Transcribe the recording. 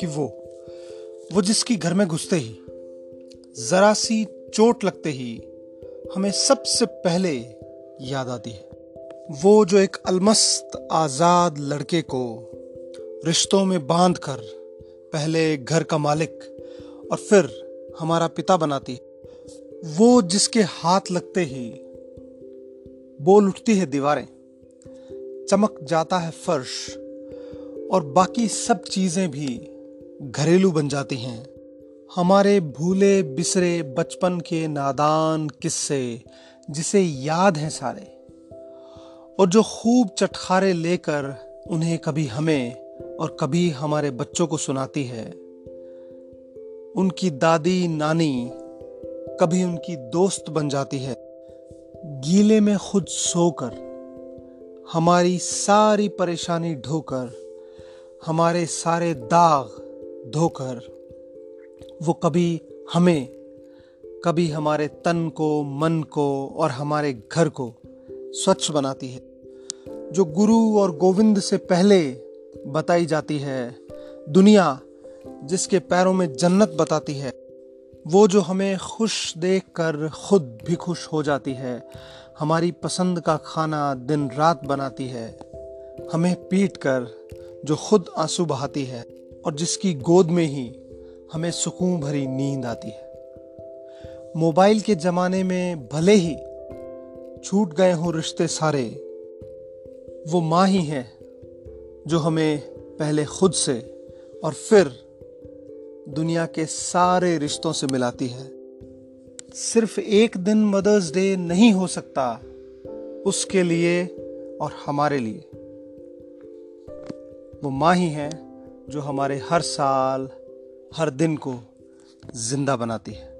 कि वो वो जिसकी घर में घुसते ही, जरा सी चोट लगते ही हमें सबसे पहले याद आती है। वो जो एक अलमस्त आज़ाद लड़के को रिश्तों में बाँध कर पहले घर का मालिक और फिर हमारा पिता बनाती वो जिसके हाथ लगते ही बोल उठती है दीवारें। चमक जाता है फर्श और बाकी सब चीज़ें भी घरेलू बन जाती हैं। हमारे भूले बिसरे बचपन के नादान किस्से जिसे याद हैं सारे और जो खूब चटखारे लेकर उन्हें कभी हमें और कभी हमारे बच्चों को सुनाती है। उनकी दादी नानी कभी उनकी दोस्त बन जाती है। गीले में खुद सोकर हमारी सारी परेशानी ढोकर, हमारे सारे दाग धोकर, वो कभी हमें, कभी हमारे तन को, मन को और हमारे घर को स्वच्छ बनाती है। जो गुरु और गोविंद से पहले बताई जाती है, दुनिया जिसके पैरों में जन्नत बताती है वो जो हमें खुश देखकर खुद भी खुश हो जाती है, हमारी पसंद का खाना दिन रात बनाती है, हमें पीट कर जो खुद आँसू बहाती है और जिसकी गोद में ही हमें सुकून भरी नींद आती है। मोबाइल के ज़माने में भले ही छूट गए हों रिश्ते सारे, वो माँ ही है जो हमें पहले खुद से और फिर दुनिया के सारे रिश्तों से मिलाती है। सिर्फ़ एक दिन मदर्स डे नहीं हो सकता उसके लिए और हमारे लिए। वो माँ ही है जो हमारे हर साल, हर दिन को ज़िंदा बनाती है।